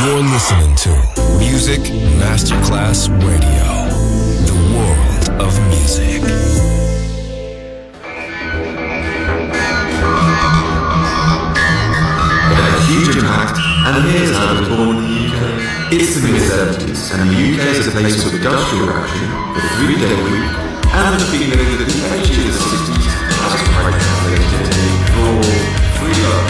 You're listening to Music Masterclass Radio, the world of music. A huge impact, and here's how it was born in the UK. It's the mid-70s, and the UK is a place of industrial action, the three-day week, and the feeling that the edge of the 60s has quite translated into a broad, free love.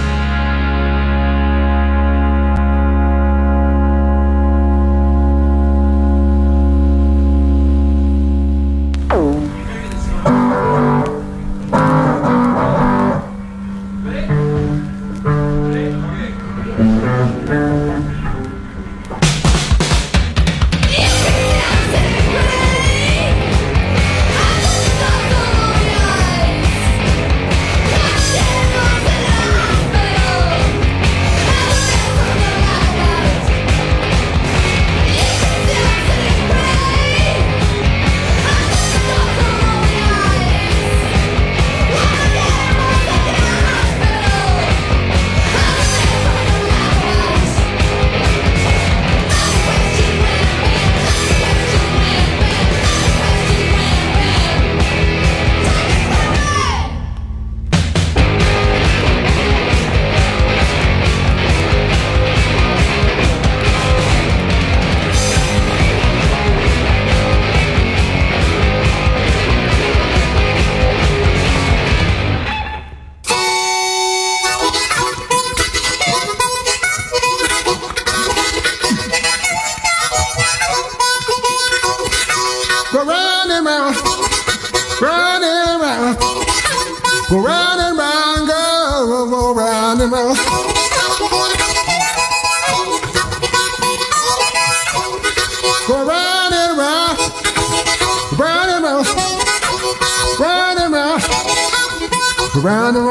Round and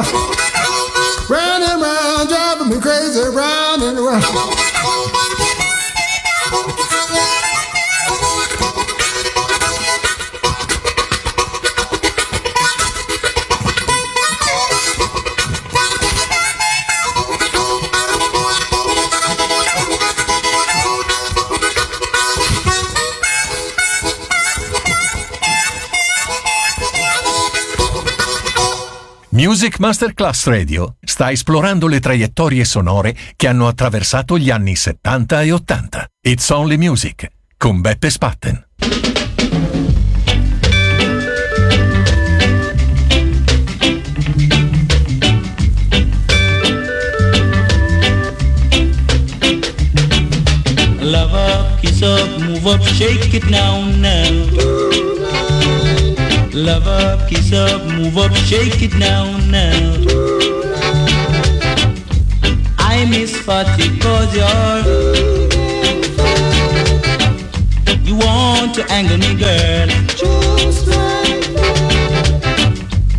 round and round driving me crazy, round and around. Music Masterclass Radio sta esplorando le traiettorie sonore che hanno attraversato gli anni 70 e 80. It's Only Music con Beppe Spatten. Love up, kiss up, move up, shake it now, now. Love up, kiss up, move up, shake it now, now. I miss Fatty cause you're You want to anger me, girl Just like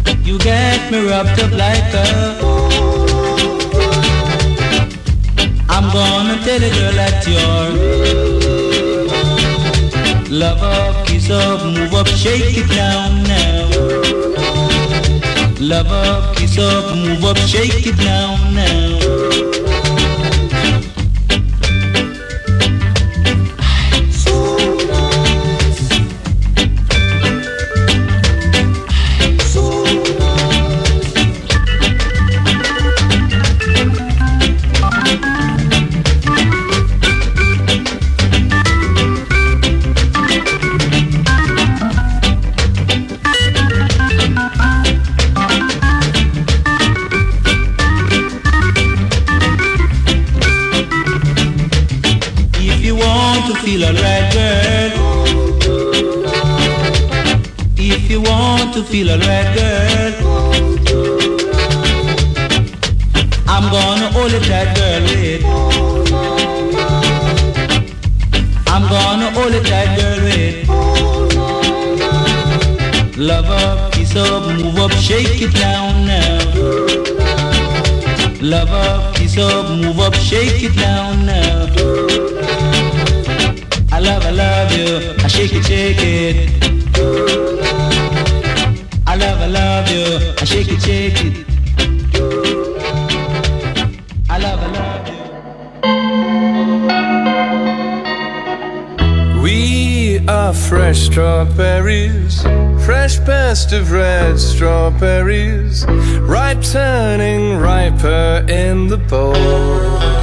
that You get me wrapped up like a I'm gonna tell a girl that you're Love up, kiss up, move up, shake it down now. Love up, kiss up, move up, shake it down now. shake it. I love, I love you. I shake it, shake it. I love, I love you. We are fresh strawberries, fresh best of red strawberries, ripe turning riper in the bowl.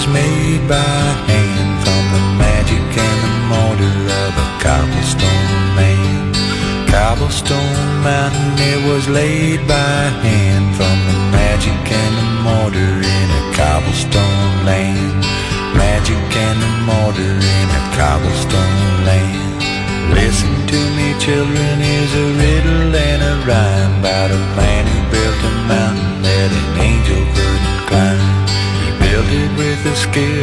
was made by hand from the magic and the mortar of a cobblestone man. Cobblestone mountain, it was laid by hand from the magic and the mortar in a cobblestone land. Magic and the mortar in a cobblestone land. Listen to me, children, is a riddle and a rhyme about a man.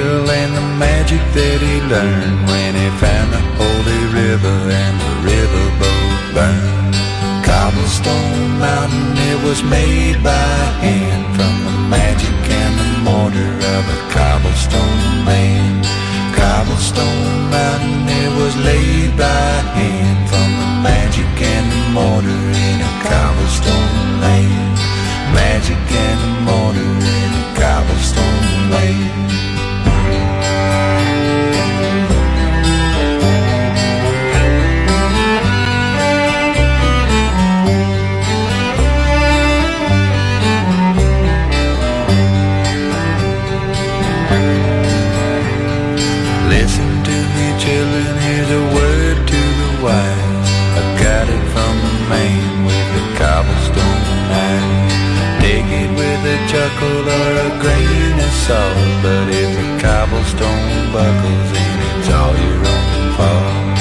And the magic that he learned when he found the holy river and the riverboat burned. Cobblestone Mountain, it was made by hand from the magic and the mortar of a cobblestone man. Cobblestone Mountain, it was laid by hand or a grain of salt, but if the cobblestone buckles, then it's all your own fault.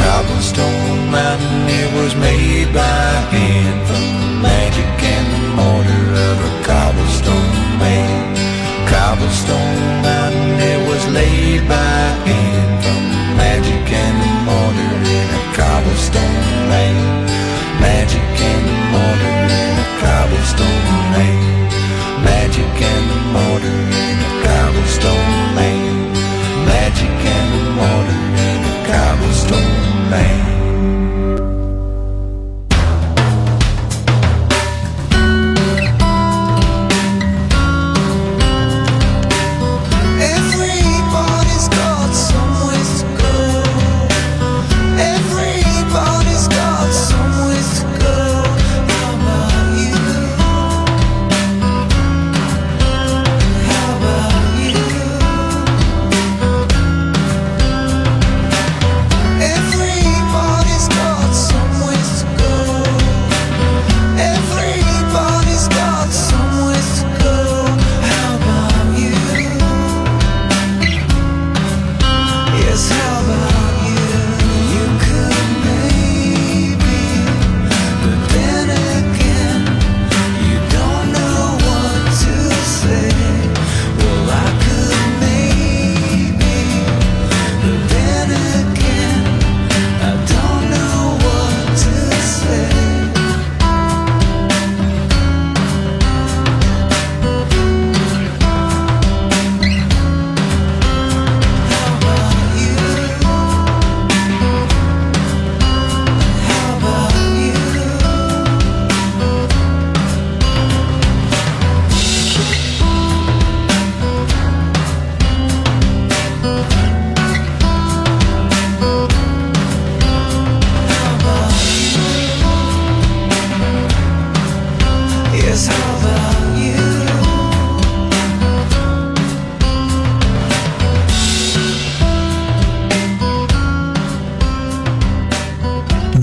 Cobblestone Mountain, it was made by hand from the magic and the mortar of a cobblestone man. Cobblestone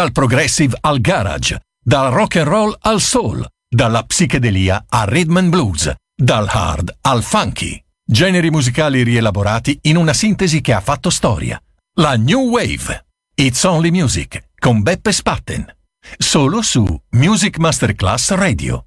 Dal progressive al garage, dal rock and roll al soul, dalla psichedelia al rhythm and blues, dal hard al funky. Generi musicali rielaborati in una sintesi che ha fatto storia. La New Wave. It's Only Music con Beppe Spatten. Solo su Music Masterclass Radio.